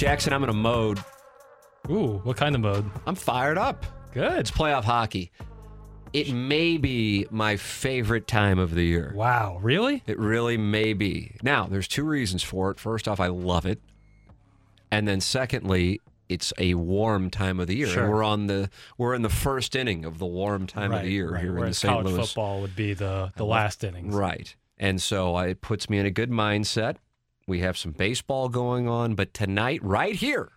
Jackson, I'm in a mode. Ooh, what kind of mode? I'm fired up. Good. It's playoff hockey. It may be my favorite time of the year. Wow, really? It really may be. Now, there's two reasons for it. First off, I love it. And then secondly, it's a warm time of the year. Sure. And we're on the we're in the first inning of the warm time of the year right. here in the St. college Louis. football would be the, the last inning. Right. And so uh, it puts me in a good mindset. We have some baseball going on, but tonight, right here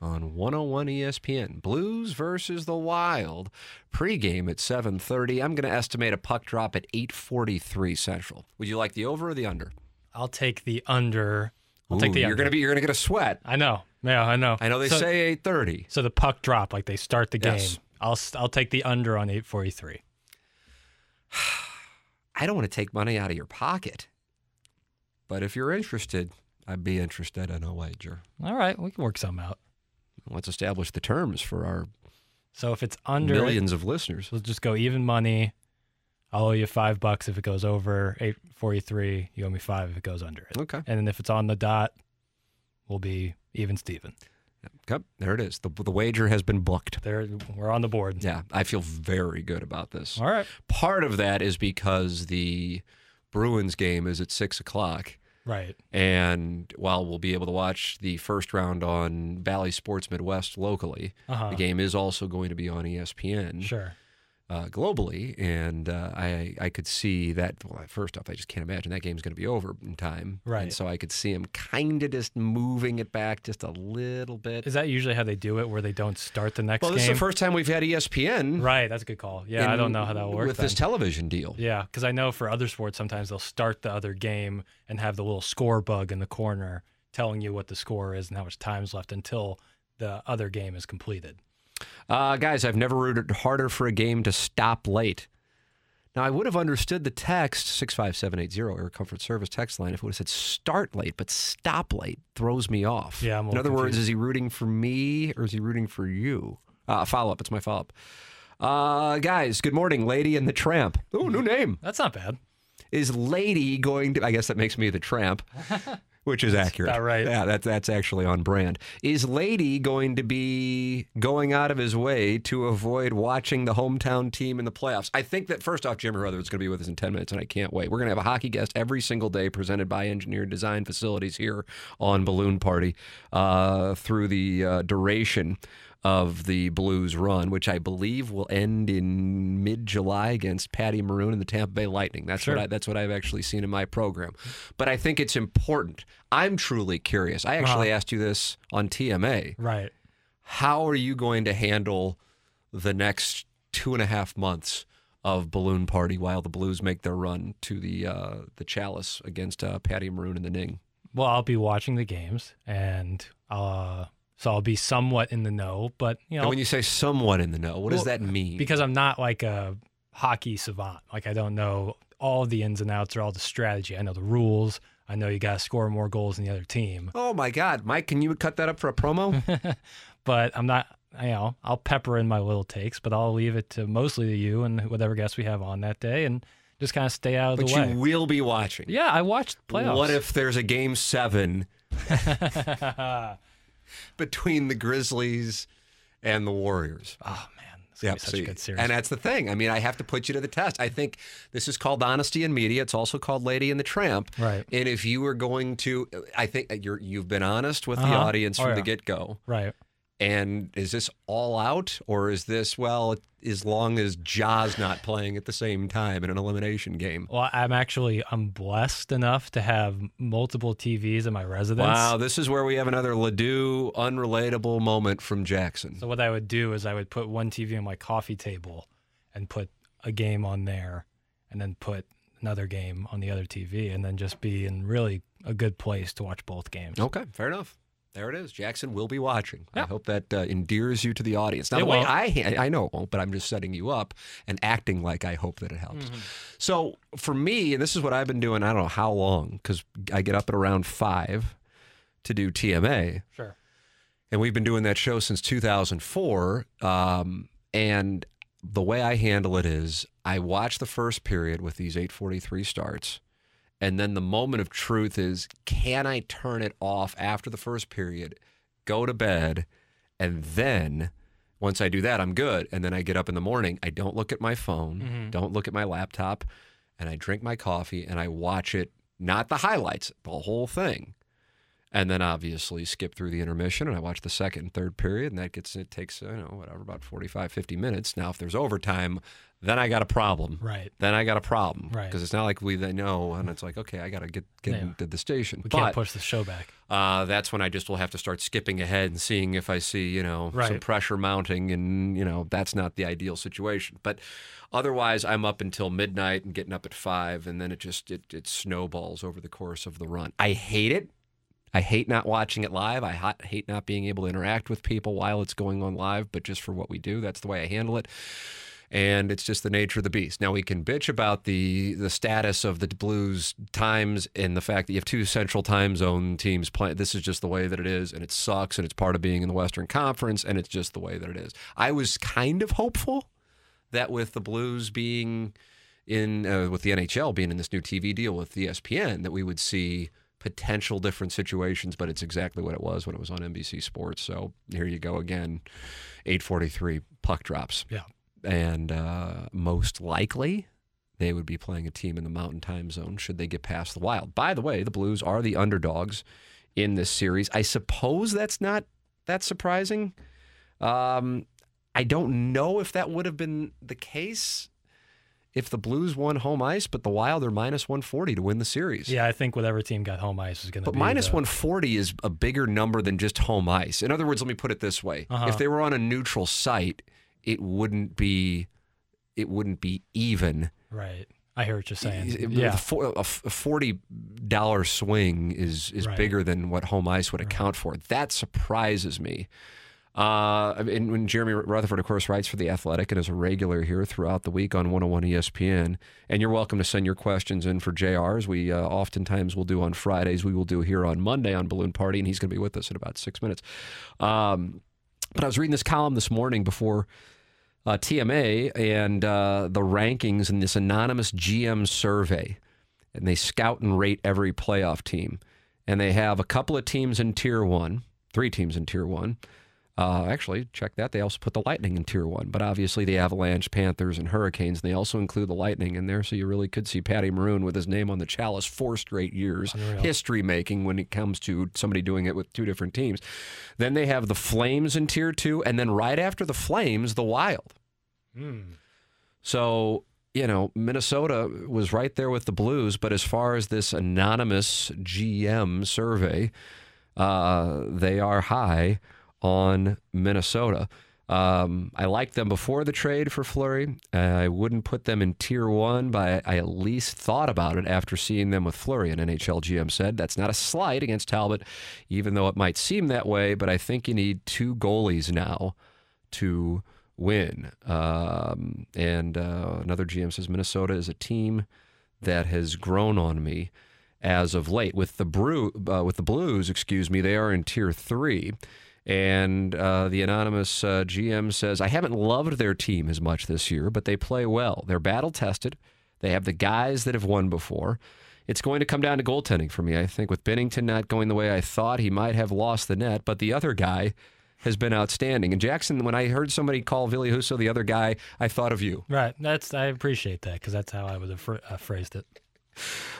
on 101 ESPN, Blues versus the Wild, pregame at 7:30. I'm going to estimate a puck drop at 8:43 Central. Would you like the over or the under? I'll take the under. I'll take Ooh, the You're going to be you're going to get a sweat. I know. Yeah, I know. I know they so, say 8:30. So the puck drop, like they start the game. Yes. I'll I'll take the under on 843. I don't want to take money out of your pocket. But if you're interested, I'd be interested in a wager. All right, we can work something out. Let's establish the terms for our So if it's under, millions of listeners. we'll just go even money. I'll owe you five bucks if it goes over 843. You owe me five if it goes under it. Okay. And then if it's on the dot, we'll be even Steven. Yep, there it is. The, the wager has been booked. There, we're on the board. Yeah, I feel very good about this. All right. Part of that is because the Bruins game is at six o'clock. Right. And while we'll be able to watch the first round on Bally Sports Midwest locally, Uh-huh. the game is also going to be on ESPN Sure. Uh, globally. And uh, I I could see that. Well, first off, I just can't imagine that game's going to be over in time. Right. And so I could see him kind of just moving it back just a little bit. Is that usually how they do it, where they don't start the next well, game? this is the first time we've had ESPN. Right. That's a good call. Yeah, I don't know how that works work. with this television deal. Yeah, because I know for other sports, sometimes they'll start the other game and have the little score bug in the corner telling you what the score is and how much time's left until the other game is completed. Uh, guys, I've never rooted harder for a game to stop late. Now, I would have understood the text 65780 Air Comfort Service text line if it would have said start late, but stop late throws me off. Yeah, I'm In other little words, is he rooting for me or is he rooting for you? Uh, follow up. It's my follow up. Uh, guys, good morning, Lady and the Tramp. Oh, new name. That's not bad. Is Lady going to? I guess that makes me the Tramp, which is accurate. about right. Yeah, that's that's actually on brand. Is Lady going to be going out of his way to avoid watching the hometown team in the playoffs? I think that first off, Jim Rutherford is going to be with us in ten minutes, and I can't wait. We're going to have a hockey guest every single day, presented by Engineered Design Facilities here on Balloon Party uh, through the uh, duration of the Blues run, which I believe will end in mid-July against Patty Maroon and the Tampa Bay Lightning. That's Sure. what I, that's what I've actually seen in my program. But I think it's important. I'm truly curious. I actually asked you this on TMA. Right. How are you going to handle the next two and a half months of balloon party while the Blues make their run to the uh, the Chalice against uh, Patty Maroon and the Ning? Well, I'll be watching the games, and uh, so I'll be somewhat in the know. But you know, And when you say somewhat in the know, what does that mean? because I'm not like a hockey savant. Like I don't know all the ins and outs or all the strategy. I know the rules. I know you got to score more goals than the other team. oh my God, Mike, can you cut that up for a promo? but I'm not. You know, I'll pepper in my little takes, but I'll leave it to mostly to you and whatever guests we have on that day, and just kind of stay out of but the way. But you will be watching. yeah, I watched playoffs. What if there's a game seven between the Grizzlies and the Warriors? oh man, gonna be such see, a good series. And that's the thing. I mean, I have to put you to the test. I think this is called honesty in media. It's also called Lady and the Tramp. Right. And if you were going to, I think you're you've been honest with the Uh-huh. audience Oh, from the get go. right. And is this all out, or is this well, as long as Ja's not playing at the same time in an elimination game? Well, I'm actually I'm blessed enough to have multiple TVs in my residence. Wow, this is where we have another Ledoux unrelatable moment from Jackson. So what I would do is I would put one TV on my coffee table and put a game on there, and then put another game on the other TV, and then just be in really a good place to watch both games. Okay, fair enough. There it is. Jackson will be watching. I hope that uh, endears you to the audience. Now, It the way won't. I I know it won't, but I'm just setting you up and acting like I hope that it helps. So for me, and this is what I've been doing. I don't know how long because I get up at around five to do TMA, Sure. and we've been doing that show since 2004. Um, and the way I handle it is I watch the first period with these 843 starts. And then the moment of truth is can I turn it off after the first period, go to bed, and then once I do that, I'm good. And then I get up in the morning. I don't look at my phone, mm-hmm. don't look at my laptop, and I drink my coffee and I watch it, not the highlights, the whole thing and then obviously skip through the intermission and I watch the second and third period and that gets it takes you know whatever about 45 50 minutes now if there's overtime then I got a problem Right. then I got a problem Right. because it's not like we then know and it's like okay I got to get get Yeah. into the station We but can't push the show back. uh, that's when I just will have to start skipping ahead and seeing if I see, you know, some pressure mounting, and you know that's not the ideal situation. But otherwise, I'm up until midnight and getting up at five, and then it just it, it snowballs over the course of the run. I hate it. I hate not watching it live. I ha- hate not being able to interact with people while it's going on live. But just for what we do, that's the way I handle it and it's just the nature of the beast. Now we can bitch about the the status of the Blues times and the fact that you have two Central Time Zone teams playing. This is just the way that it is, and it sucks, and it's part of being in the Western Conference, and it's just the way that it is. I was kind of hopeful that with the Blues being in uh, with the NHL being in this new TV deal with ESPN, that we would see potential different situations, but it's exactly what it was when it was on NBC Sports. So here you go again, eight forty three puck drops Yeah. and uh, most likely they would be playing a team in the Mountain Time Zone should they get past the Wild. By the way, the Blues are the underdogs in this series. I suppose that's not that surprising. Um, I don't know if that would have been the case if the Blues won home ice, but the Wild are minus 140 to win the series. Yeah, I think whatever team got home ice is going to But minus the- 140 is a bigger number than just home ice. In other words, let me put it this way: Uh-huh. if they were on a neutral site, it wouldn't be it wouldn't be even. Right. I hear what you're saying. It- yeah. a fo- a f- a forty dollar swing is is Right. bigger than what home ice would account for. That surprises me. Uh, and when Jeremy Rutherford, of course, writes for the Athletic and is a regular here throughout the week on 101 ESPN. And you're welcome to send your questions in for JRs. We uh, oftentimes will do on Fridays. We will do here on Monday on Balloon Party, and he's going to be with us in about six minutes. Um, but I was reading this column this morning before uh, TMA and uh, the rankings in this anonymous GM survey, and they scout and rate every playoff team. And they have a couple of teams in Tier One, three teams in Tier One. Uh, actually, check that. They also put the Lightning in Tier One, but obviously the Avalanche, Panthers, and Hurricanes. They also include the Lightning in there, so you really could see Patty Maroon with his name on the chalice four straight years, Unreal. history making when it comes to somebody doing it with two different teams. Then they have the Flames in Tier Two, and then right after the Flames, the Wild. So, you know, Minnesota was right there with the Blues, but as far as this anonymous GM survey, uh, they are high on Minnesota. Um, I liked them before the trade for Fleury. I wouldn't put them in tier one, but I at least thought about it after seeing them with Fleury. An NHL GM said that's not a slight against Talbot, even though it might seem that way. But I think you need two goalies now to win. Um, and uh, another GM says Minnesota is a team that has grown on me as of late. With the brew, uh, with the Blues, excuse me, they are in tier three. And uh, the anonymous uh, GM says, I haven't loved their team as much this year, but they play well. They're battle tested. They have the guys that have won before. It's going to come down to goaltending for me. I think with Binnington not going the way I thought, he might have lost the net, but the other guy has been outstanding. And Jackson, when I heard somebody call Billy Husso the other guy, I thought of you. Right. That's I appreciate that because that's how I would have uh, phrased it.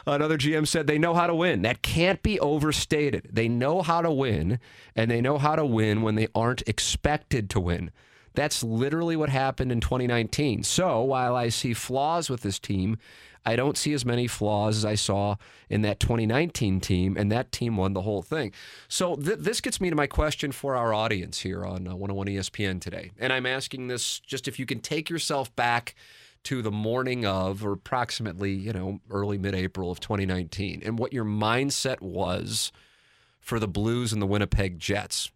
Another GM said they know how to win. That can't be overstated. They know how to win, and they know how to win when they aren't expected to win. That's literally what happened in 2019. So while I see flaws with this team, I don't see as many flaws as I saw in that 2019 team, and that team won the whole thing. So th- this gets me to my question for our audience here on uh, 101 ESPN today. And I'm asking this just if you can take yourself back to the morning of, or approximately, you know, early mid April of 2019, and what your mindset was for the Blues and the Winnipeg Jets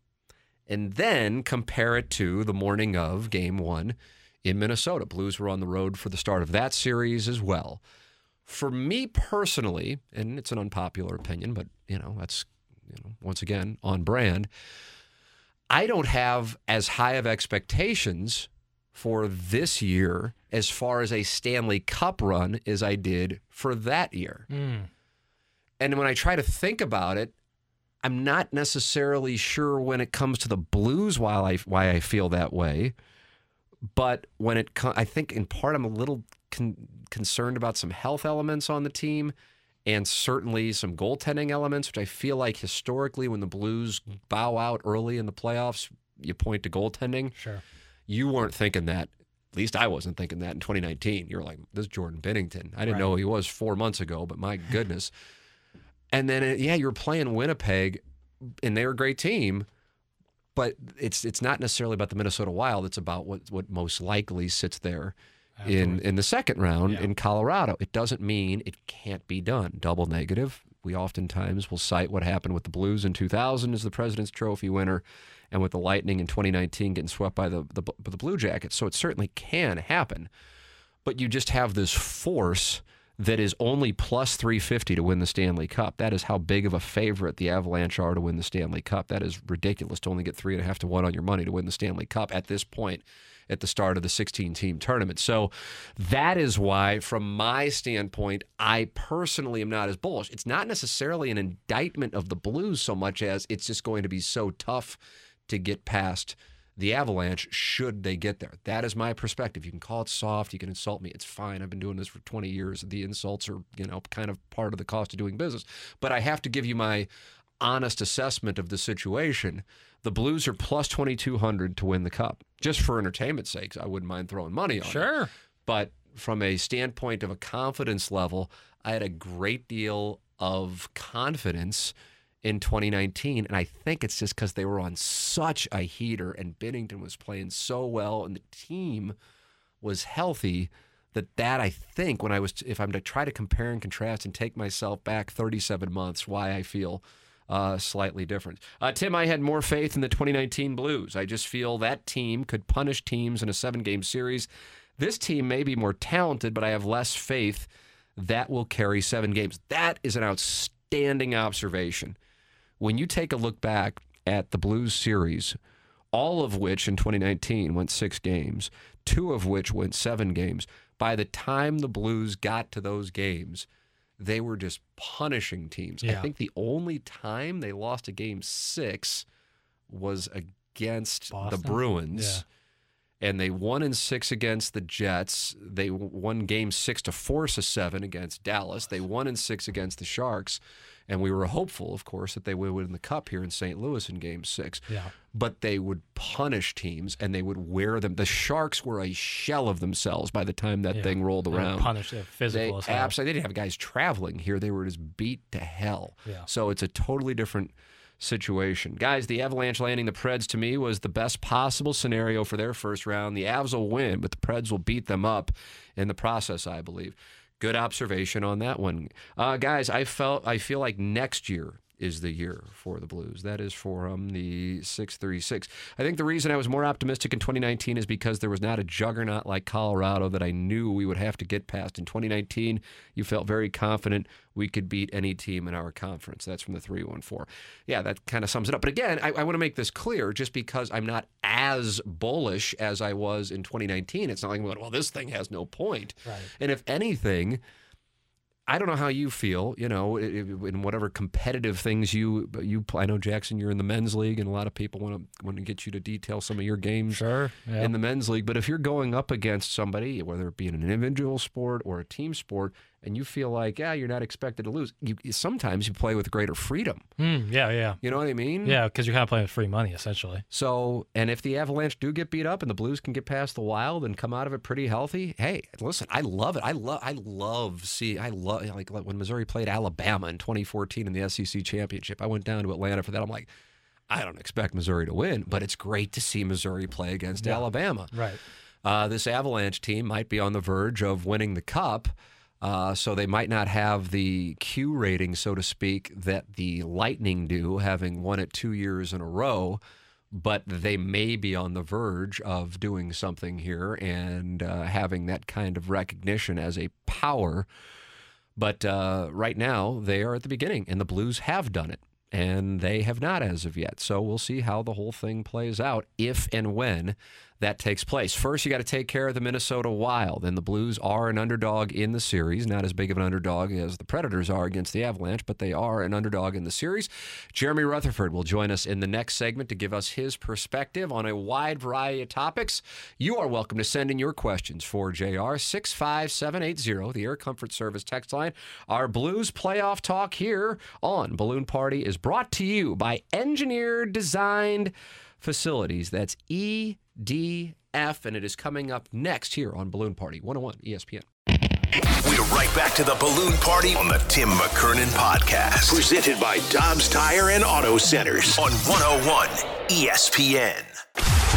and then compare it to the morning of game one in Minnesota. Blues were on the road for the start of that series as well. For me personally, and it's an unpopular opinion, but you know, that's you know, once again on brand. I don't have as high of expectations for this year as far as a Stanley Cup run as I did for that year. Hmm. And when I try to think about it, I'm not necessarily sure when it comes to the Blues why I why I feel that way. But when it I think in part I'm a little con- concerned about some health elements on the team and certainly some goaltending elements which I feel like historically when the Blues bow out early in the playoffs you point to goaltending. Sure. You weren't thinking that. At least I wasn't thinking that in 2019. You were like, this is Jordan Binnington. I didn't Right. know who he was four months ago, but my goodness. and then, uh, yeah, you were playing Winnipeg, and they're a great team, but it's it's not necessarily about the Minnesota Wild. It's about what what most likely sits there in in the second round Yeah. in Colorado. It doesn't mean it can't be done. Double negative. We oftentimes will cite what happened with the Blues in 2000 as the President's Trophy winner, and with the Lightning in 2019 getting swept by the the, the Blue Jackets. So it certainly can happen, but you just have this force that is only plus 350 to win the Stanley Cup. That is how big of a favorite the Avalanche are to win the Stanley Cup. That is ridiculous to only get three and a half to one on your money to win the Stanley Cup at this point at the start of the 16 team tournament. So that is why, from my standpoint, I personally am not as bullish. It's not necessarily an indictment of the Blues so much as it's just going to be so tough to get past the Avalanche should they get there. That is my perspective. You can call it soft, you can insult me. It's fine. I've been doing this for 20 years. The insults are, you know, kind of part of the cost of doing business. But I have to give you my honest assessment of the situation. The Blues are plus 2200 to win the cup. Just for entertainment's sake, I wouldn't mind throwing money on it. Sure. But from a standpoint of a confidence level, I had a great deal of confidence in 2019. And I think it's just because they were on such a heater and Binnington was playing so well and the team was healthy that that I think when I was if I'm to try to compare and contrast and take myself back 37 months, why I feel uh, slightly different. Uh, Tim, I had more faith in the 2019 Blues. I just feel that team could punish teams in a seven game series. This team may be more talented, but I have less faith that will carry seven games. That is an outstanding observation. When you take a look back at the Blues series, all of which in 2019 went six games, two of which went seven games. By the time the Blues got to those games, they were just punishing teams. I think the only time they lost a game six was against the Boston? Bruins. And they won in six against the Jets. They won game six to force a seven against Dallas. They won in six against the Sharks. And we were hopeful, of course, that they would win the cup here in St. Louis in game six Yeah. but they would punish teams and they would wear them. The Sharks were a shell of themselves by the time that Yeah. thing rolled They around. punished, physical They absolutely they didn't have guys traveling here. They were just beat to hell. Yeah. So it's a totally different situation. Guys, the Avalanche landing the Preds to me was the best possible scenario for their first round. The Avs will win, but the Preds will beat them up in the process, I believe. Good observation on that one. Uh, guys, I felt I feel like next year is the year for the Blues. That is for um, the 636. I think the reason I was more optimistic in 2019 is because there was not a juggernaut like Colorado that I knew we would have to get past. In 2019, you felt very confident we could beat any team in our conference. That's from the 314. Yeah, that kind of sums it up. But again, I, I want to make this clear just because I'm not as bullish as I was in 2019. It's not like, well, this thing has no point. Right. And if anything, I don't know how you feel, you know, in whatever competitive things you you. I know Jackson, you're in the men's league, and a lot of people want to want to get you to detail some of your games Sure. Yeah. in the men's league. But if you're going up against somebody, whether it be in an individual sport or a team sport, and you feel like yeah you're not expected to lose, you sometimes you play with greater freedom. Mm, yeah, yeah, You know what I mean? yeah. Because you're kind of playing with free money essentially. So, and if the Avalanche do get beat up and the Blues can get past the Wild and come out of it pretty healthy, hey, listen, I love it. I love, I love see, I love like, like when Missouri played Alabama in 2014 in the SEC championship. I went down to Atlanta for that. I'm like, I don't expect Missouri to win, but it's great to see Missouri play against Alabama. Right. Uh, this Avalanche team might be on the verge of winning the cup. Uh, so they might not have the Q rating, so to speak, that the Lightning do, having won it two years in a row. But they may be on the verge of doing something here and uh, having that kind of recognition as a power. But uh, right now, they are at the beginning, and the Blues have done it, and they have not as of yet. So we'll see how the whole thing plays out if and when that takes place. First, you got to take care of the Minnesota Wild, and the Blues are an underdog in the series. Not as big of an underdog as the Predators are against the Avalanche, but they are an underdog in the series. Jeremy Rutherford will join us in the next segment to give us his perspective on a wide variety of topics. You are welcome to send in your questions for JR 65780, the Air Comfort Service text line. Our Blues playoff talk here on Balloon Party is brought to you by Engineered Designed Facilities. That's E D F, and it is coming up next here on Balloon Party 101 ESPN. We're right back to the balloon party on the Tim McKernan podcast. Presented by Dobbs Tire and Auto Centers on 101 ESPN.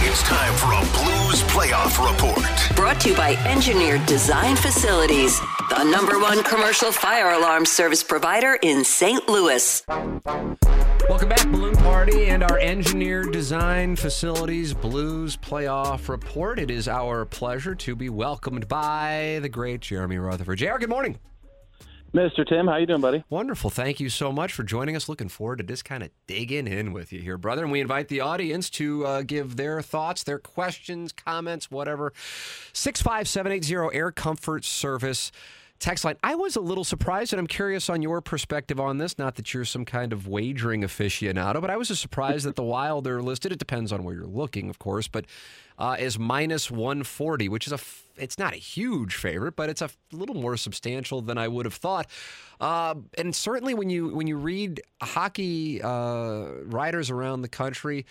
It's time for a Blues playoff report. Brought to you by Engineered Design Facilities, the number one commercial fire alarm service provider in St. Louis. Welcome back, Balloon Party, and our engineer design facilities Blues playoff report. It is our pleasure to be welcomed by the great Jeremy Rutherford. JR, good morning. Mr. Tim, how you doing, buddy? Wonderful. Thank you so much for joining us. Looking forward to just kind of digging in with you here, brother. And we invite the audience to uh, give their thoughts, their questions, comments, whatever. 65780 Air Comfort Service text line. I was a little surprised, and I'm curious on your perspective on this. Not that you're some kind of wagering aficionado, but I was surprised that the Wild are listed. It depends on where you're looking, of course, but uh, is minus 140, which is a f- it's not a huge favorite, but it's a little more substantial than I would have thought. Uh, and certainly when you when you read hockey uh, writers around the country.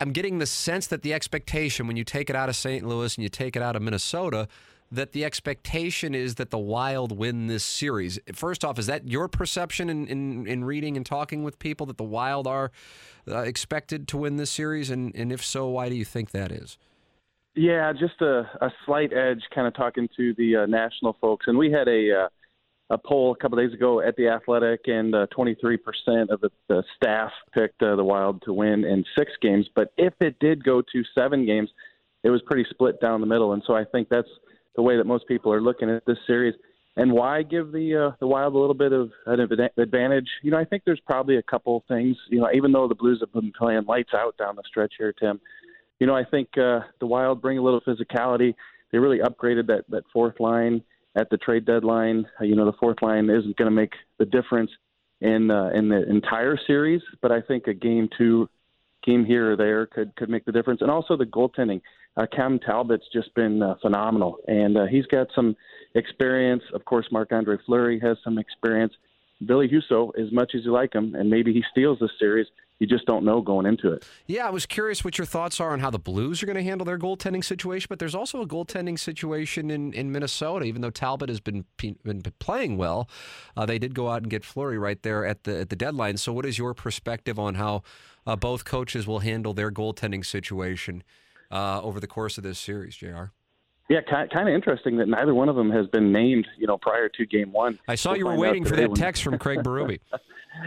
I'm getting the sense that the expectation when you take it out of St. Louis and you take it out of Minnesota, that the expectation is that the Wild win this series. First off, is that your perception in, in, in reading and talking with people that the Wild are uh, expected to win this series? And, and if so, why do you think that is? Yeah, just a, a slight edge, kind of talking to the uh, national folks, and we had a uh, a poll a couple days ago at the Athletic, and uh, 23% of the, the staff picked uh, the Wild to win in six games. But if it did go to seven games, it was pretty split down the middle, and so I think that's the way that most people are looking at this series. And why give the uh, the Wild a little bit of an advantage? You know, I think there's probably a couple things. You know, even though the Blues have been playing lights out down the stretch here, Tim. You know, I think uh, the Wild bring a little physicality. They really upgraded that that fourth line at the trade deadline. Uh, you know, the fourth line isn't going to make the difference in uh, in the entire series, but I think a game two, game here or there could could make the difference. And also the goaltending. Uh, Cam Talbot's just been uh, phenomenal, and uh, he's got some experience. Of course, Marc Andre Fleury has some experience. Billy Husso, as much as you like him, and maybe he steals this series, you just don't know going into it. Yeah, I was curious what your thoughts are on how the Blues are going to handle their goaltending situation, but there's also a goaltending situation in, in Minnesota. Even though Talbot has been been playing well, uh, they did go out and get Fleury right there at the at the deadline. So, what is your perspective on how uh, both coaches will handle their goaltending situation uh, over the course of this series, Jr. Yeah, kind of interesting that neither one of them has been named, you know, prior to game one. I saw we'll you were waiting for that when... text from Craig Berube.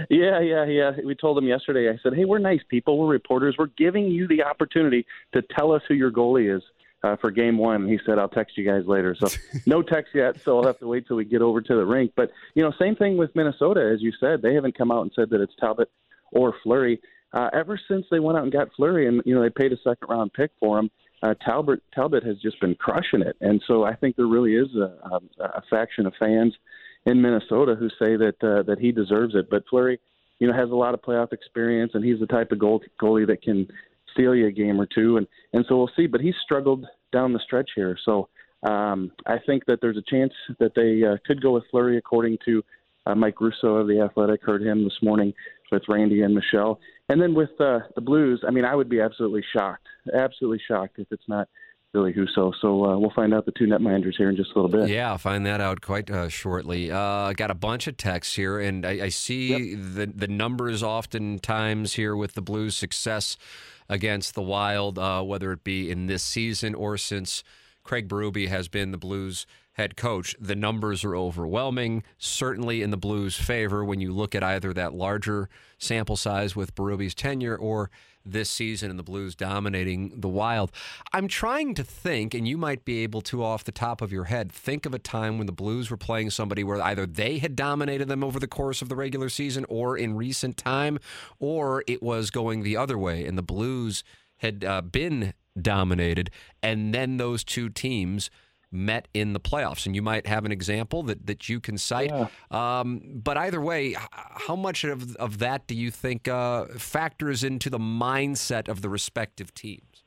yeah, yeah, yeah. We told him yesterday. I said, "Hey, we're nice people. We're reporters. We're giving you the opportunity to tell us who your goalie is uh, for game one." He said, "I'll text you guys later." So no text yet. So I'll have to wait till we get over to the rink. But you know, same thing with Minnesota, as you said. They haven't come out and said that it's Talbot or Fleury. Uh, ever since they went out and got Fleury, and you know they paid a second round pick for him uh, Talbot Talbot has just been crushing it, and so I think there really is a, a, a faction of fans in Minnesota who say that uh, that he deserves it. But Fleury, you know, has a lot of playoff experience, and he's the type of goal, goalie that can steal you a game or two, and and so we'll see. But he's struggled down the stretch here, so Um, I think that there's a chance that they uh, could go with Fleury, according to uh, Mike Russo of the Athletic. Heard him this morning with Randy and Michelle. And then with uh, the Blues, I mean, I would be absolutely shocked, absolutely shocked if it's not Billy Husso. So uh, we'll find out the two netminders here in just a little bit. Yeah, I'll find that out quite uh, shortly. Uh, got a bunch of texts here, and I, I see yep. the the numbers oftentimes here with the Blues' success against the Wild, uh, whether it be in this season or since Craig Berube has been the Blues head coach. The numbers are overwhelming, certainly in the Blues' favor when you look at either that larger sample size with Berube's tenure or this season and the Blues dominating the Wild. I'm trying to think, and you might be able to, off the top of your head, think of a time when the Blues were playing somebody where either they had dominated them over the course of the regular season or in recent time, or it was going the other way and the Blues had uh, been dominated, and then those two teams met in the playoffs. And you might have an example that, that you can cite. Yeah. Um, but either way, how much of, of that do you think uh, factors into the mindset of the respective teams?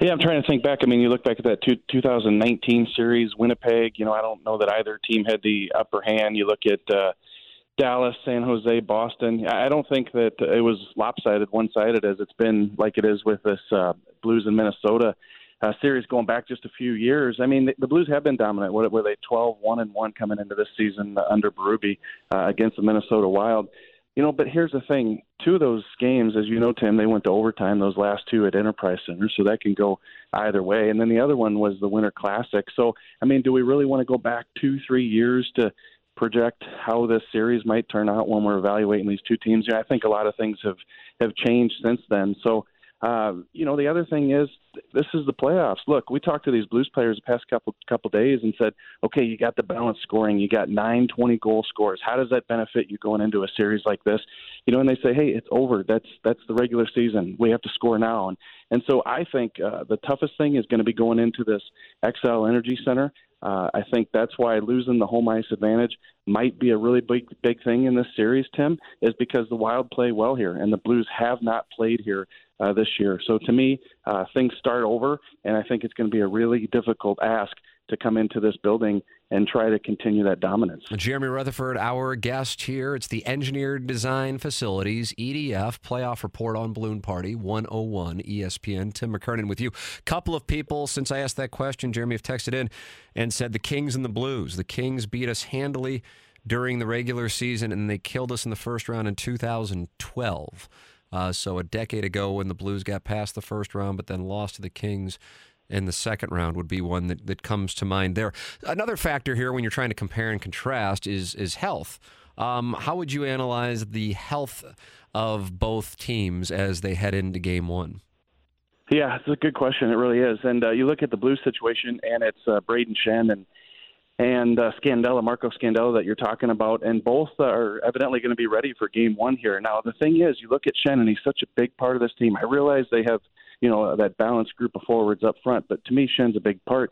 Yeah, I'm trying to think back. I mean, you look back at that two, 2019 series, Winnipeg. You know, I don't know that either team had the upper hand. You look at uh, Dallas, San Jose, Boston. I don't think that it was lopsided, one-sided as it's been like it is with this uh, Blues in Minnesota uh, series going back just a few years. I mean, the, the Blues have been dominant. What were they 12 1 and 1 coming into this season under Berube uh, against the Minnesota Wild? You know, but here's the thing: two of those games, as you know, Tim, they went to overtime. Those last two at Enterprise Center, so that can go either way. And then the other one was the Winter Classic. So, I mean, do we really want to go back two, three years to project how this series might turn out when we're evaluating these two teams? I think a lot of things have have changed since then. So uh, you know, the other thing is this is the playoffs. Look, we talked to these Blues players the past couple couple days and said, okay, you got the balanced scoring, you got nine twenty goal scores. How does that benefit you going into a series like this? You know, and they say, hey, it's over. That's that's the regular season. We have to score now. And and so I think uh, the toughest thing is going to be going into this Xcel Energy Center. Uh, I think that's why losing the home ice advantage might be a really big big thing in this series. Tim is because the Wild play well here, and the Blues have not played here uh, this year. So to me, uh, things start over, and I think it's going to be a really difficult ask to come into this building and try to continue that dominance. Jeremy Rutherford, our guest here. It's the Engineered Design Facilities, EDF, playoff report on Balloon Party, 101 ESPN. Tim McKernan with you. Couple of people, since I asked that question, Jeremy, have texted in and said the Kings and the Blues. The Kings beat us handily during the regular season, and they killed us in the first round in 2012. Uh, so a decade ago, when the Blues got past the first round, but then lost to the Kings in the second round, would be one that, that comes to mind there. Another factor here, when you're trying to compare and contrast, is is health. Um, how would you analyze the health of both teams as they head into Game One? Yeah, it's a good question. It really is. And uh, you look at the Blues situation, and it's uh, Brayden Schenn and and uh, Scandella, Marco Scandella, that you're talking about, and both are evidently going to be ready for Game One here. Now, the thing is, you look at Schenn, and he's such a big part of this team. I realize they have, you know, that balanced group of forwards up front, but to me, Schenn's a big part.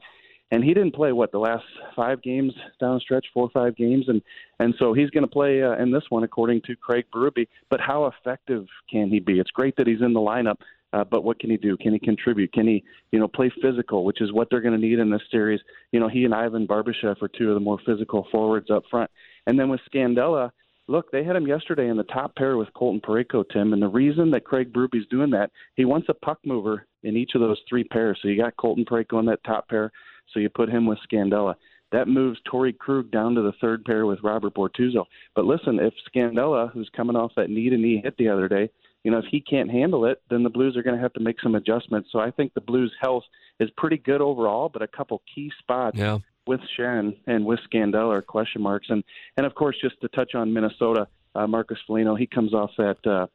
And he didn't play what the last five games down stretch, four or five games, and and so he's going to play uh, in this one according to Craig Berube. But how effective can he be? It's great that he's in the lineup, uh, but what can he do? Can he contribute? Can he, you know, play physical, which is what they're going to need in this series? You know, he and Ivan Barbashev are two of the more physical forwards up front. And then with Scandella, look, they had him yesterday in the top pair with Colton Parayko, Tim. And the reason that Craig Berube's doing that, he wants a puck mover in each of those three pairs. So you got Colton Parayko in that top pair, so you put him with Scandella. That moves Torey Krug down to the third pair with Robert Bortuzzo. But listen, if Scandella, who's coming off that knee to knee hit the other day, you know, if he can't handle it, then the Blues are going to have to make some adjustments. So I think the Blues' health is pretty good overall, but a couple key spots yeah. With Schenn and with Scandella are question marks. And and of course, just to touch on Minnesota, uh, Marcus Foligno, he comes off that uh,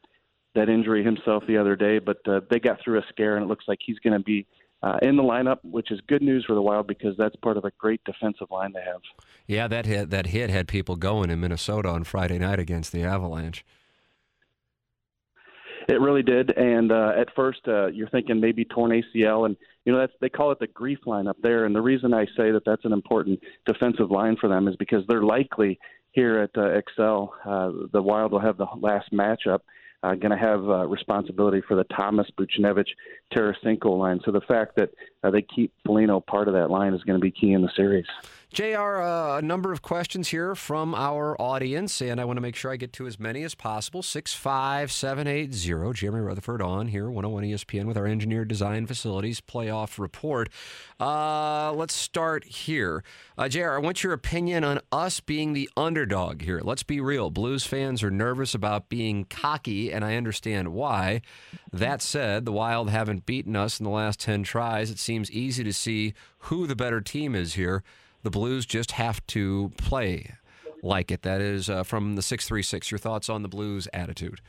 that injury himself the other day, but uh, they got through a scare, and it looks like he's going to be. Uh, in the lineup, which is good news for the Wild because that's part of a great defensive line they have. Yeah, that hit that hit had people going in Minnesota on Friday night against the Avalanche. It really did. And uh, at first, uh, you're thinking maybe torn ACL, and you know that's they call it the GREEF line up there. And the reason I say that that's an important defensive line for them is because they're likely here at uh, Xcel, uh, the Wild will have the last matchup uh, going to have uh, responsibility for the Thomas Buchnevich Tarasenko line. So the fact that uh, they keep Foligno part of that line is going to be key in the series. JR, uh, a number of questions here from our audience, and I want to make sure I get to as many as possible. 65780, Jeremy Rutherford on here, 101 ESPN, with our engineered design facilities playoff report. Uh, let's start here. Uh, JR, I want your opinion on us being the underdog here. Let's be real. Blues fans are nervous about being cocky, and I understand why. That said, the Wild haven't beaten us in the last 10 tries. It seems easy to see who the better team is here. The Blues just have to play like it. That is uh, from the 636. Your thoughts on the Blues' attitude?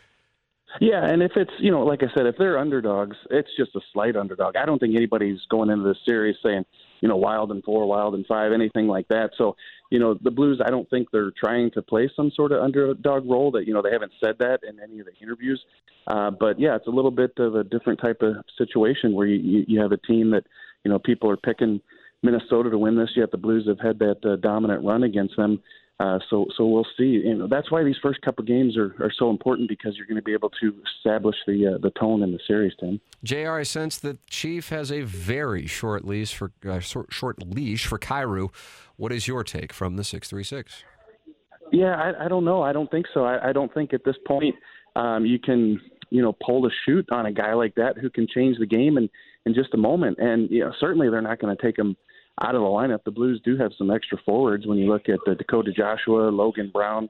Yeah, and if it's you know, like I said, if they're underdogs, it's just a slight underdog. I don't think anybody's going into this series saying, you know, wild and four, wild and five, anything like that. So, you know, the Blues, I don't think they're trying to play some sort of underdog role. That you know, they haven't said that in any of the interviews. Uh, but yeah, it's a little bit of a different type of situation where you you, you have a team that you know people are picking Minnesota to win this yet. The Blues have had that uh, dominant run against them. Uh, so, so we'll see. You know, that's why these first couple games are, are so important because you're going to be able to establish the uh, the tone in the series. Tim, Jr. I sense that Chief has a very short leash for uh, short, short leash for Kyrou. What is your take from the six three six? Yeah, I, I don't know. I don't think so. I, I don't think at this point um, you can you know pull the chute on a guy like that who can change the game in in just a moment. And you know, certainly they're not going to take him out of the lineup. The Blues do have some extra forwards when you look at the Dakota Joshua, Logan Brown,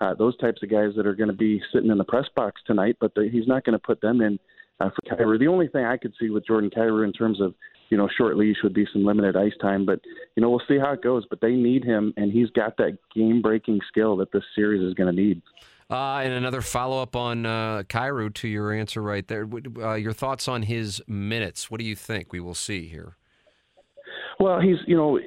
uh, those types of guys that are going to be sitting in the press box tonight. But the, he's not going to put them in uh, for Kyrou. The only thing I could see with Jordan Kyrou in terms of you know short leash would be some limited ice time. But you know we'll see how it goes. But they need him, and he's got that game-breaking skill that this series is going to need. Uh, and another follow up on uh, Kyrou to your answer right there. Uh, your thoughts on his minutes? What do you think we will see here? Well, he's you know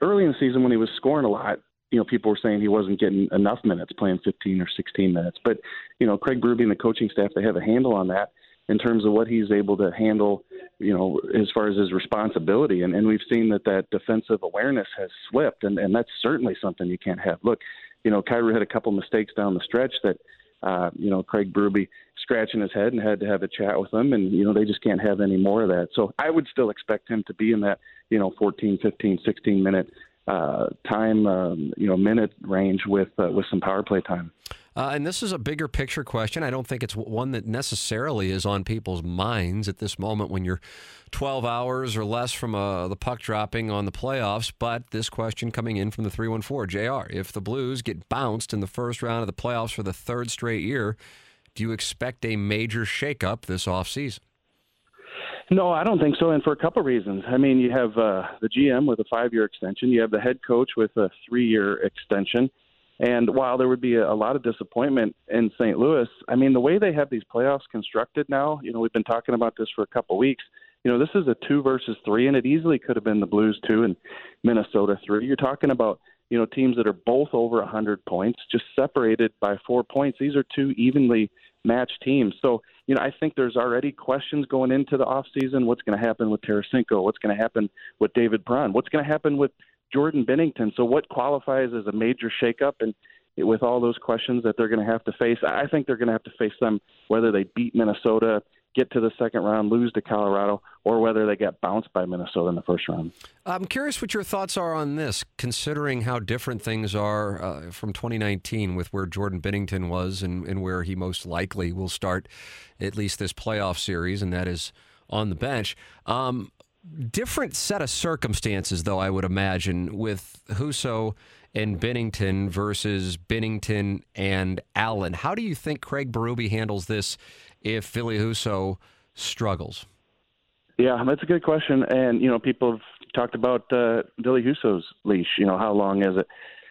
early in the season when he was scoring a lot, you know people were saying he wasn't getting enough minutes, playing 15 or 16 minutes. But you know Craig Berube and the coaching staff they have a handle on that in terms of what he's able to handle, you know, as far as his responsibility. And, and we've seen that that defensive awareness has slipped, and, and that's certainly something you can't have. Look, you know, Kyrou had a couple mistakes down the stretch that, uh, you know, Craig Berube scratching his head and had to have a chat with him, and you know they just can't have any more of that. So I would still expect him to be in that, you know, 14, 15, 16 minute uh, time, um, you know, minute range with uh, with some power play time. Uh, and this is a bigger picture question. I don't think it's one that necessarily is on people's minds at this moment when you're 12 hours or less from uh, the puck dropping on the playoffs. But this question coming in from the 314 JR. If the Blues get bounced in the first round of the playoffs for the third straight year, do you expect a major shakeup this offseason? No, I don't think so, and for a couple of reasons. I mean, you have uh, the GM with a five-year extension. You have the head coach with a three-year extension. And while there would be a, a lot of disappointment in St. Louis, I mean, the way they have these playoffs constructed now, you know, we've been talking about this for a couple weeks. You know, this is a two versus three, and it easily could have been the Blues two and Minnesota three. You're talking about you know teams that are both over 100 points, just separated by four points. These are two evenly matched teams. So you know, I think there's already questions going into the off season. What's going to happen with Tarasenko? What's going to happen with David Perron? What's going to happen with Jordan Binnington? So what qualifies as a major shakeup? And with all those questions that they're going to have to face, I think they're going to have to face them whether they beat Minnesota, get to the second round, lose to Colorado, or whether they get bounced by Minnesota in the first round. I'm curious what your thoughts are on this, considering how different things are uh, from 2019 with where Jordan Binnington was and, and where he most likely will start at least this playoff series, and that is on the bench. Um, different set of circumstances, though, I would imagine, with Husso and Binnington versus Binnington and Allen. How do you think Craig Berube handles this if Ville Husso struggles? Yeah, that's a good question. And, you know, people have talked about uh, Ville Husso's leash. You know, how long is it?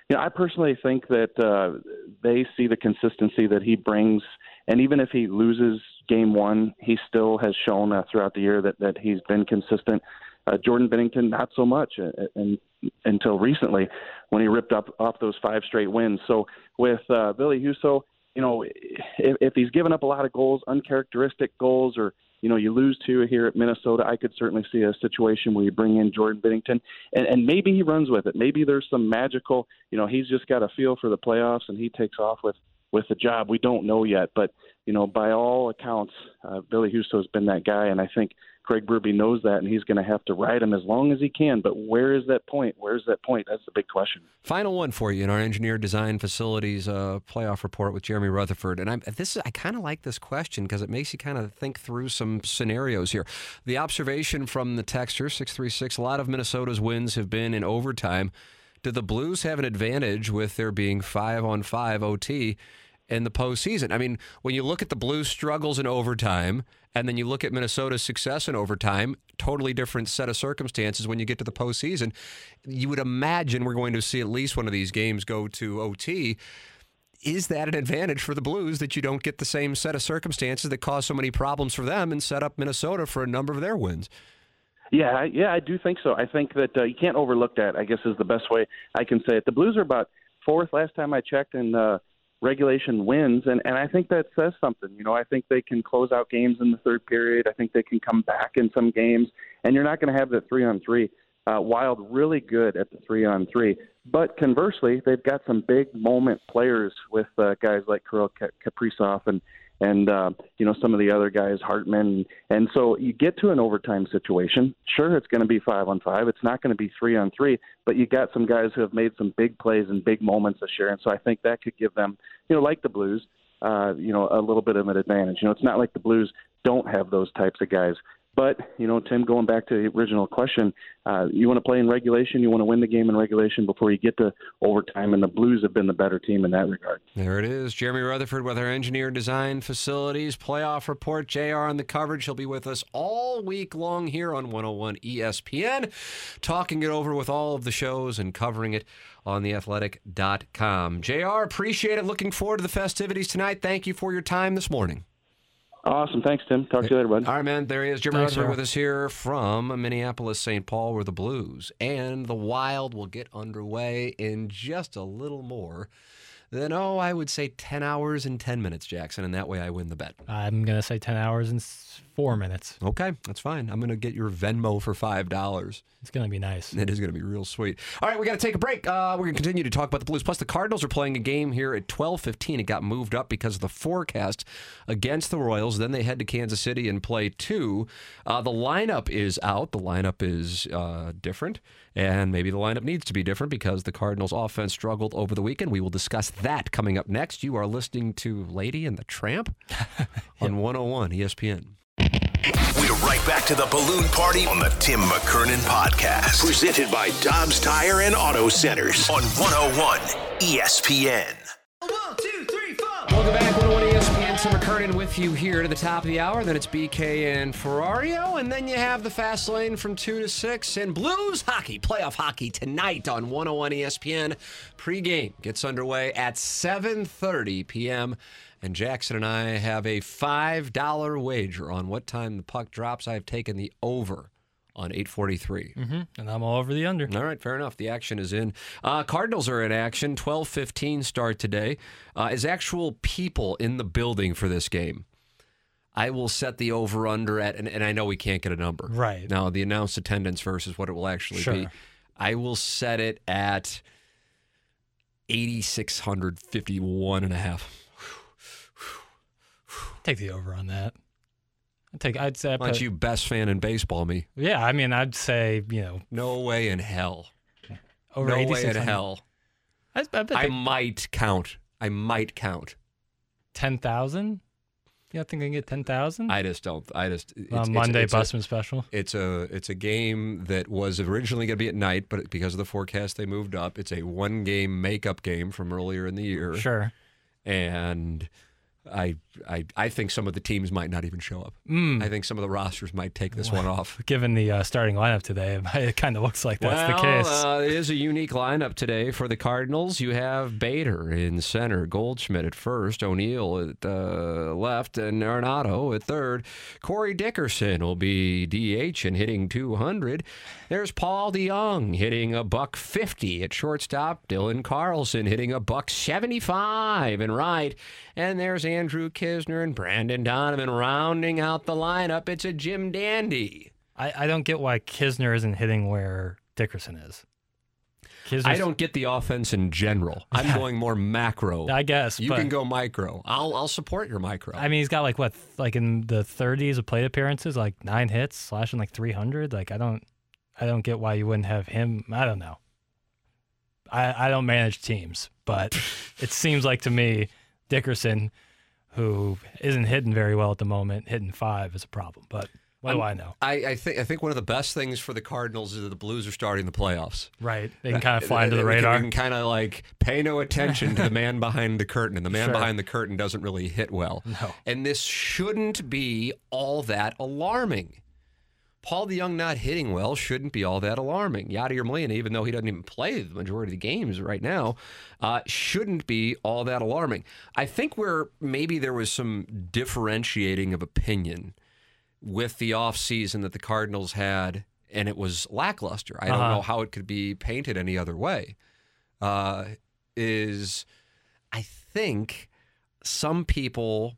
You know, I personally think that uh, they see the consistency that he brings. And even if he loses game one, he still has shown uh, throughout the year that, that he's been consistent. Uh, Jordan Binnington, not so much, uh, and until recently when he ripped up off those five straight wins. So with uh, Ville Husso, you know, if, if he's given up a lot of goals, uncharacteristic goals, or you know, you lose two here at Minnesota, I could certainly see a situation where you bring in Jordan Binnington, and, and maybe he runs with it. Maybe there's some magical, you know, he's just got a feel for the playoffs, and he takes off with with the job. We don't know yet, but you know, by all accounts, uh, Billy Husso has been that guy, and I think Craig Berube knows that, and he's going to have to ride him as long as he can. But where is that point? Where's that point? That's the big question. Final one for you in our engineer design facilities uh, playoff report with Jeremy Rutherford, and I'm this is I kind of like this question because it makes you kind of think through some scenarios here. The observation from the texture six three six: a lot of Minnesota's wins have been in overtime. Do the Blues have an advantage with there being five on five OT? In the postseason. I mean, when you look at the Blues' struggles in overtime, and then you look at Minnesota's success in overtime, totally different set of circumstances when you get to the postseason. You would imagine we're going to see at least one of these games go to OT. Is that an advantage for the Blues that you don't get the same set of circumstances that cause so many problems for them and set up Minnesota for a number of their wins? Yeah, yeah, I do think so. I think that uh, you can't overlook that. I guess is the best way I can say it. The Blues are about fourth last time I checked in uh, regulation wins, and and I think that says something. You know, I think they can close out games in the third period. I think they can come back in some games, and you're not going to have the three on three. Uh, Wild really good at the three on three, but conversely, they've got some big moment players with uh, guys like Kirill Kaprizov and and uh, you know some of the other guys, Hartman, and so you get to an overtime situation. Sure, it's going to be five on five. It's not going to be three on three, but you got some guys who have made some big plays and big moments this year, and so I think that could give them, you know, like the Blues, uh, you know, a little bit of an advantage. You know, it's not like the Blues don't have those types of guys. But you know, Tim, going back to the original question, uh, you want to play in regulation. You want to win the game in regulation before you get to overtime, and the Blues have been the better team in that regard. There it is, Jeremy Rutherford with our engineer design facilities playoff report. Jr. on the coverage. He'll be with us all week long here on 101 ESPN, talking it over with all of the shows and covering it on theathletic.com. Jr. Appreciate it. Looking forward to the festivities tonight. Thank you for your time this morning. Awesome. Thanks, Tim. Talk to you later, bud. All right, man. There he is. Jim Rutherford with us here from Minneapolis, St. Paul, where the Blues and the Wild will get underway in just a little more then oh, I would say 10 hours and 10 minutes, Jackson, and that way I win the bet. I'm going to say 10 hours and four minutes. Okay, that's fine. I'm going to get your Venmo for $5. It's going to be nice. It is going to be real sweet. All right, we got to take a break. Uh, we're going to continue to talk about the Blues. Plus, the Cardinals are playing a game here at 12:15. It got moved up because of the forecast against the Royals. Then they head to Kansas City and play two. Uh, the lineup is out. The lineup is uh, different. And maybe the lineup needs to be different because the Cardinals' offense struggled over the weekend. We will discuss that coming up next. You are listening to Lady and the Tramp on 101 ESPN. We're right back to the balloon party on the Tim McKernan podcast, presented by Dobbs Tire and Auto Centers on 101 ESPN. One, two, three, four. Welcome back, 101 Tim McKernan with you here to the top of the hour. Then it's BK and Ferrario. And then you have the fast lane from 2 to 6. And Blues hockey, playoff hockey tonight on 101 ESPN. Pre-game gets underway at 7.30 p.m. And Jackson and I have a $5 wager on what time the puck drops. I have taken the over on 843. Mm-hmm. And I'm all over the under. All right, fair enough. The action is in. Uh, Cardinals are in action. 12:15 start today. Uh, is actual people in the building for this game? I will set the over under at, and, and, I know we can't get a number. Right. Now, the announced attendance versus what it will actually sure. be. I will set it at 8,651 and a half. Take the over on that. I'd take. I'd say. Don't you best fan in baseball me? Yeah, I mean, I'd say you know. No way in hell. Over no way in hell. I, I, I might count. I might count. Ten thousand. You don't think I can get ten thousand? I just don't. I just it's, uh, Monday it's, it's Busman special. It's a it's a game that was originally going to be at night, but because of the forecast, they moved up. It's a one game makeup game from earlier in the year. Sure. And I, I I think some of the teams might not even show up. Mm. I think some of the rosters might take this well, one off. Given the uh, starting lineup today, it kind of looks like that's well, the case. Uh, it is a unique lineup today for the Cardinals. You have Bader in center, Goldschmidt at first, O'Neill at uh, left, and Arenado at third. Corey Dickerson will be DH and hitting 200. There's Paul DeJong hitting a buck 50 at shortstop. Dylan Carlson hitting a buck 75 and right. And there's Andrew Knizner and Brendan Donovan rounding out the lineup. It's a Jim Dandy. I, I don't get why Knizner isn't hitting where Dickerson is. Kids I don't get the offense in general. I'm going more macro. I guess, you can go micro. I'll I'll support your micro. I mean, he's got like what, like in the 30s of plate appearances, like nine hits, slashing like 300. Like I don't, I don't get why you wouldn't have him. I don't know. I I don't manage teams, but it seems like to me, Dickerson, who isn't hitting very well at the moment, hitting five is a problem. But what do I know? I, I think I think one of the best things for the Cardinals is that the Blues are starting the playoffs. Right? They can kind of fly under the We can- radar. We can kind of like pay no attention to the man behind the curtain, and the man Sure. behind the curtain doesn't really hit well. No. And this shouldn't be all that alarming. Paul DeJong not hitting well shouldn't be all that alarming. Yadier Molina, even though he doesn't even play the majority of the games right now, uh, shouldn't be all that alarming. I think where maybe there was some differentiating of opinion with the offseason that the Cardinals had, and it was lackluster. I don't Uh-huh. know how it could be painted any other way. Uh, is I think some people,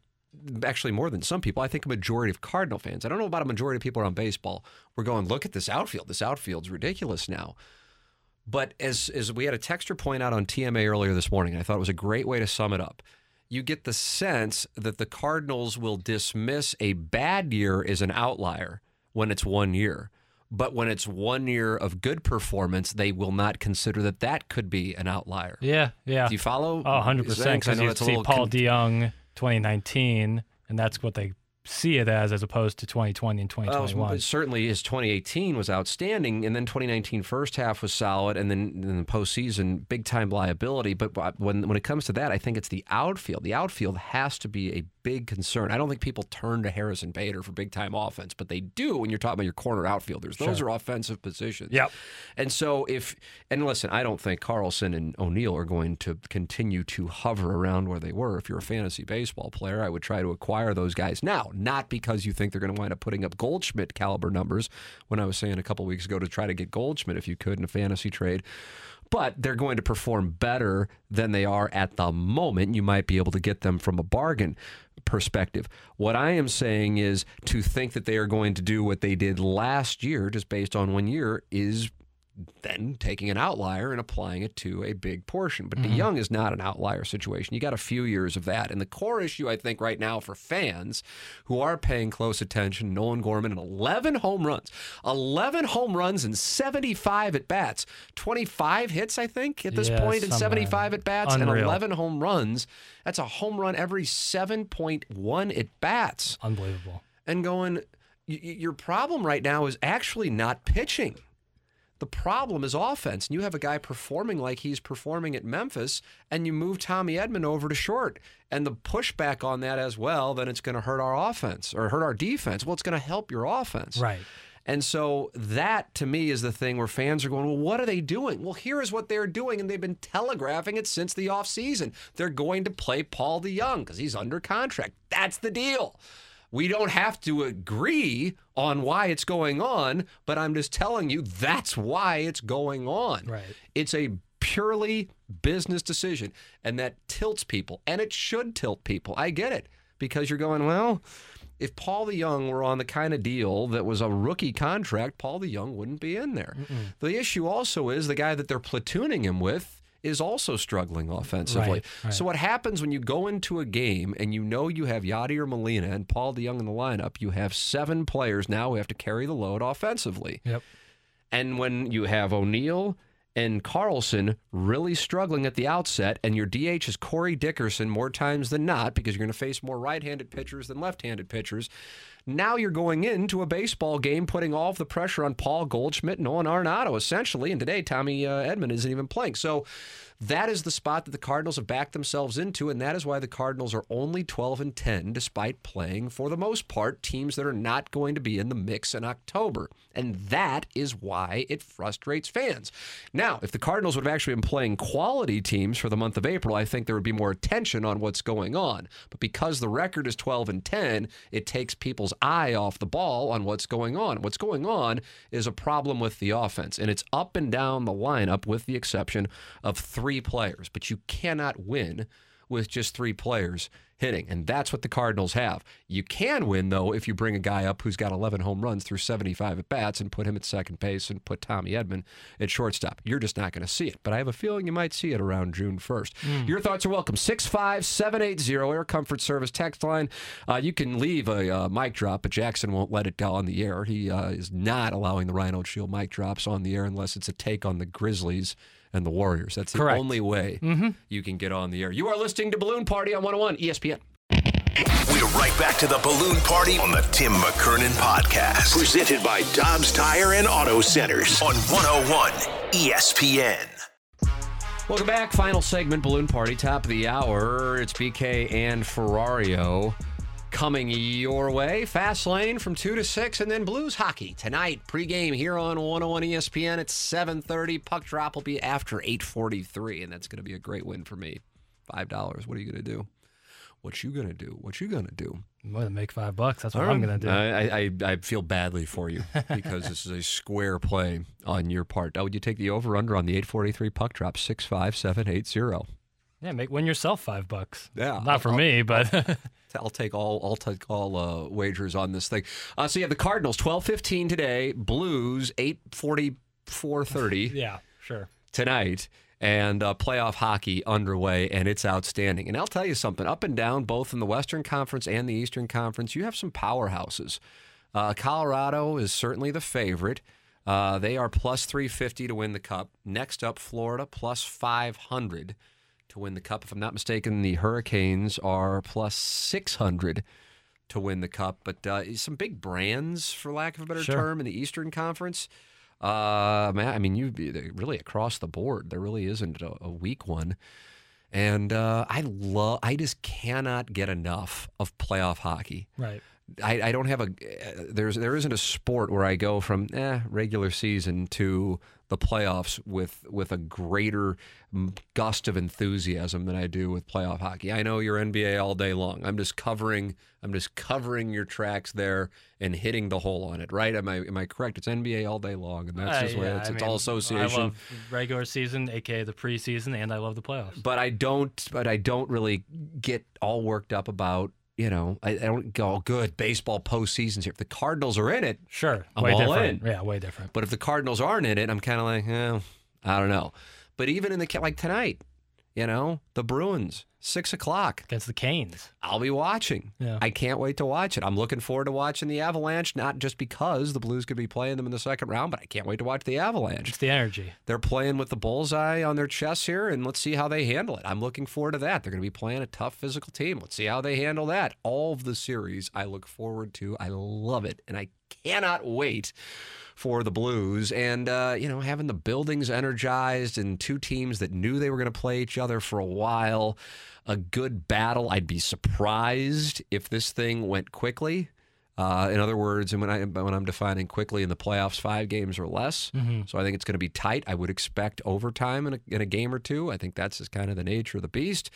actually more than some people, I think a majority of Cardinal fans, I don't know about a majority of people around baseball, were going, look at this outfield. This outfield's ridiculous now. But as as we had a texter point out on TMA earlier this morning, I thought it was a great way to sum it up. You get the sense that the Cardinals will dismiss a bad year as an outlier when it's one year. But when it's one year of good performance, they will not consider that that could be an outlier. yeah, yeah. Do you follow? Oh, 100 Because percent. I Because know you see Paul con- DeJong 2019, and that's what they see it as, as opposed to 2020 and Well, 2021. certainly his 2018 was outstanding, and then 2019 first half was solid, and then in the postseason, big time liability. But when when it comes to that, I think it's the outfield. The outfield has to be a big concern. I don't think people turn to Harrison Bader for big time offense, but they do when you're talking about your corner outfielders. Those Sure. are offensive positions. Yep. And so if and listen, I don't think Carlson and O'Neill are going to continue to hover around where they were. If you're a fantasy baseball player, I would try to acquire those guys now, not because you think they're going to wind up putting up Goldschmidt caliber numbers. When I was saying a couple weeks ago to try to get Goldschmidt if you could in a fantasy trade. But they're going to perform better than they are at the moment. You might be able to get them from a bargain perspective. What I am saying is to think that they are going to do what they did last year, just based on one year, is then taking an outlier and applying it to a big portion. But DeJong is not an outlier situation. You got a few years of that. And the core issue, I think, right now for fans who are paying close attention, Nolan Gorman and 11 home runs, 11 home runs and 75 at bats, 25 hits, I think, at this Yeah, point, and uh, 75 at bats, and 11 home runs. That's a home run every 7.1 at bats Unbelievable. and going, your problem right now is actually not pitching. The problem is offense. And you have a guy performing like he's performing at Memphis, and you move Tommy Edman over to short. And the pushback on that as well, then it's going to hurt our offense or hurt our defense. Well, it's going to help your offense. Right. And so that to me is the thing where fans are going, well, what are they doing? Well, here is what they're doing, and they've been telegraphing it since the offseason. They're going to play Paul DeJong because he's under contract. That's the deal. We don't have to agree on why it's going on, but I'm just telling you that's why it's going on. Right. It's a purely business decision, and that tilts people, and it should tilt people. I get it because you're going, well, if Paul DeJong were on the kind of deal that was a rookie contract, Paul DeJong wouldn't be in there. The issue also is the guy that they're platooning him with is also struggling offensively. Right, right. So what happens when you go into a game and you know you have Yadier Molina and Paul DeJong in the lineup, you have seven players now who have to carry the load offensively. Yep. And when you have O'Neill and Carlson really struggling at the outset, and your DH is Corey Dickerson more times than not, because you're going to face more right handed pitchers than left handed pitchers. Now you're going into a baseball game putting all of the pressure on Paul Goldschmidt and Nolan Arenado, essentially. And today, Tommy uh, Edman isn't even playing. So that is the spot that the Cardinals have backed themselves into, and that is why the Cardinals are only 12 and 10, despite playing, for the most part, teams that are not going to be in the mix in October. And that is why it frustrates fans. Now, if the Cardinals would have actually been playing quality teams for the month of April, I think there would be more attention on what's going on. But because the record is 12 and 10, it takes people's eye off the ball on what's going on. What's going on is a problem with the offense, and it's up and down the lineup with the exception of three players. But you cannot win with just three players hitting, and that's what the Cardinals have. You can win though if you bring a guy up who's got 11 home runs through 75 at bats and put him at second base and put Tommy Edman at shortstop. You're just not going to see it, but I have a feeling you might see it around June 1st. Your thoughts are welcome. 65780 Air Comfort Service text line. Uh, you can leave a uh, mic drop, but Jackson won't let it go on the air. He uh, is not allowing the Rhino Shield mic drops on the air unless it's a take on the Grizzlies and the Warriors. That's the Correct. only way mm-hmm. you can get on the air. You are listening to Balloon Party on 101 ESPN. We're right back to the balloon party on the Tim McKernan podcast. Presented by Dobbs Tire and Auto Centers on 101 ESPN. Welcome back. Final segment, Balloon Party, top of the hour. It's BK and Ferrario coming your way. Fast lane from 2 to 6, and then Blues hockey tonight. Pregame here on 101 ESPN at 7.30. Puck drop will be after 8.43, and that's going to be a great win for me. $5. What are you going to do? What you going to do? What you going to do? I'm gonna make five bucks. That's what I'm gonna do. I, I, I feel badly for you because this is a square play on your part. Now, would you take the over under on the 843 puck drop 65780? Yeah, make win yourself five bucks. Yeah, not for I'll- me, but I'll take all I'll take all uh, wagers on this thing. Uh, so you have the Cardinals 12:15 today, Blues 8:44:30 yeah, sure. tonight, and uh, playoff hockey underway, and it's outstanding. And I'll tell you something: up and down, both in the Western Conference and the Eastern Conference, you have some powerhouses. Uh, Colorado is certainly the favorite. Uh, they are plus 350 to win the cup. Next up, Florida plus 500 to win the cup. If I'm not mistaken, the Hurricanes are plus 600 to win the cup. But uh, some big brands, for lack of a better Sure. term, in the Eastern Conference. Uh, man, I mean, you really across the board. There really isn't a, a weak one. And uh, I love. I just cannot get enough of playoff hockey. Right. I, I don't have a there's there isn't a sport where I go from eh, regular season to the playoffs with with a greater gust of enthusiasm than I do with playoff hockey. I know you're NBA all day long. I'm just covering I'm just covering your tracks there and hitting the hole on it. Right? Am I am I correct? It's NBA all day long, and that's Uh, just yeah, it's, it's mean, all association. I love regular season, aka the preseason, and I love the playoffs. but I don't. But I don't really get all worked up about. You know, I, I don't go good baseball postseasons here. If the Cardinals are in it, Sure, I'm way all different. in. Yeah, way different. But if the Cardinals aren't in it, I'm kind of like, eh, I don't know. But even in the like tonight, you know, the Bruins, six o'clock. Against the Canes. I'll be watching. Yeah. I can't wait to watch it. I'm looking forward to watching the Avalanche, not just because the Blues could be playing them in the second round, but I can't wait to watch the Avalanche. It's the energy. They're playing with the bullseye on their chest here, and let's see how they handle it. I'm looking forward to that. They're going to be playing a tough physical team. Let's see how they handle that. All of the series I look forward to. I love it, and I cannot wait for the Blues. And, uh, you know, having the buildings energized and two teams that knew they were going to play each other for a while, a good battle. I'd be surprised if this thing went quickly. Uh, in other words, and when I when I'm defining quickly in the playoffs, five games or less. So I think it's going to be tight. I would expect overtime in a, in a game or two. I think that's just kind of the nature of the beast.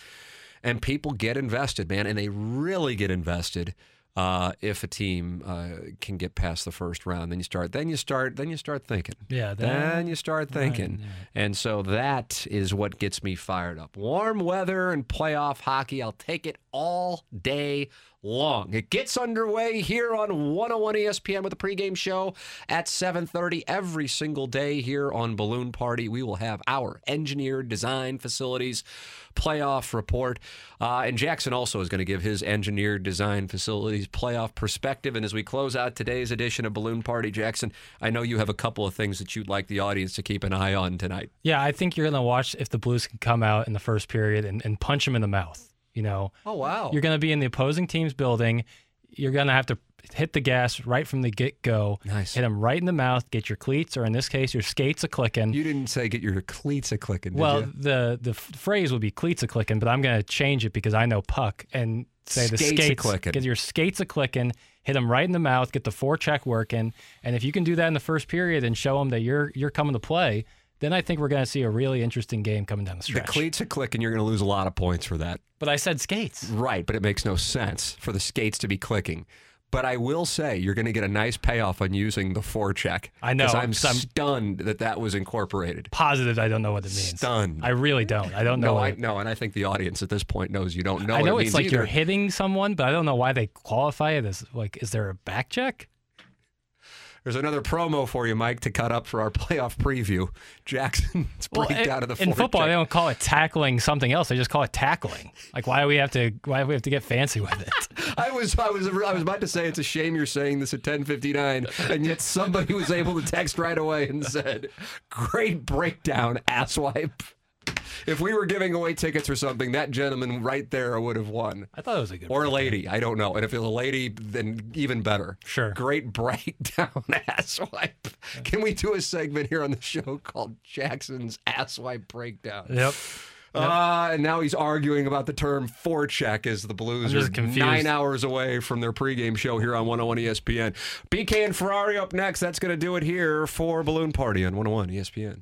And people get invested, man, and they really get invested uh, if a team uh, can get past the first round. Then you start. Then you start. Then you start thinking. Yeah, Then then- you start thinking. And so that is what gets me fired up. Warm weather and playoff hockey. I'll take it all day long. It gets underway here on 101 ESPN with a pregame show at 7:30 every single day here on Balloon Party. We will have our engineered design facilities playoff report. Uh, and Jackson also is going to give his engineered design facilities playoff perspective. And as we close out today's edition of Balloon Party, Jackson, I know you have a couple of things that you'd like the audience to keep an eye on tonight. Yeah, I think you're gonna watch if the Blues can come out in the first period and, and punch him in the mouth. You know, Oh, wow. you're gonna be in the opposing team's building. You're gonna have to hit the gas right from the get go. Nice. Hit them right in the mouth. Get your cleats, or in this case, your skates a clicking. You didn't say get your cleats a clicking, Well, you? the the phrase would be cleats a clicking, but I'm going to change it because I know puck and say the Skates skates a-clickin'. Get your skates a clicking, hit them right in the mouth, get the forecheck working, and if you can do that in the first period and show them that you're you're coming to play, then I think we're going to see a really interesting game coming down the stretch. The cleats a clicking, you're going to lose a lot of points for that. but I said skates. Right, but it makes no sense for the skates to be clicking. But I will say you're going to get a nice payoff on using the forecheck. I know, I'm I'm- stunned that that was incorporated. Positive, I don't know what it means. Stunned. I really don't. I don't know. No, what I it- no, and I think the audience at this point knows you don't know. I know it it's like either. you're hitting someone, but I don't know why they qualify it as like. Is there a back check? There's another promo for you, Mike, to cut up for our playoff preview. Jackson's Well, breakdown in- of the in football, they don't call it tackling something else. They just call it tackling. Like, why do we have to? Why do we have to get fancy with it? I was I was I was about to say it's a shame you're saying this at 10:59, and yet somebody was able to text right away and said, "Great breakdown, asswipe." If we were giving away tickets or something, that gentleman right there would have won. I thought it was a good. Or a lady, I don't know. And if it was a lady, then even better. Sure. Great breakdown, asswipe. Can we do a segment here on the show called Jackson's asswipe breakdown? Yep. Uh, and now he's arguing about the term forecheck as the Blues are confused. nine hours away from their pregame show here on 101 ESPN. BK and Ferrario up next. That's going to do it here for Balloon Party on 101 ESPN.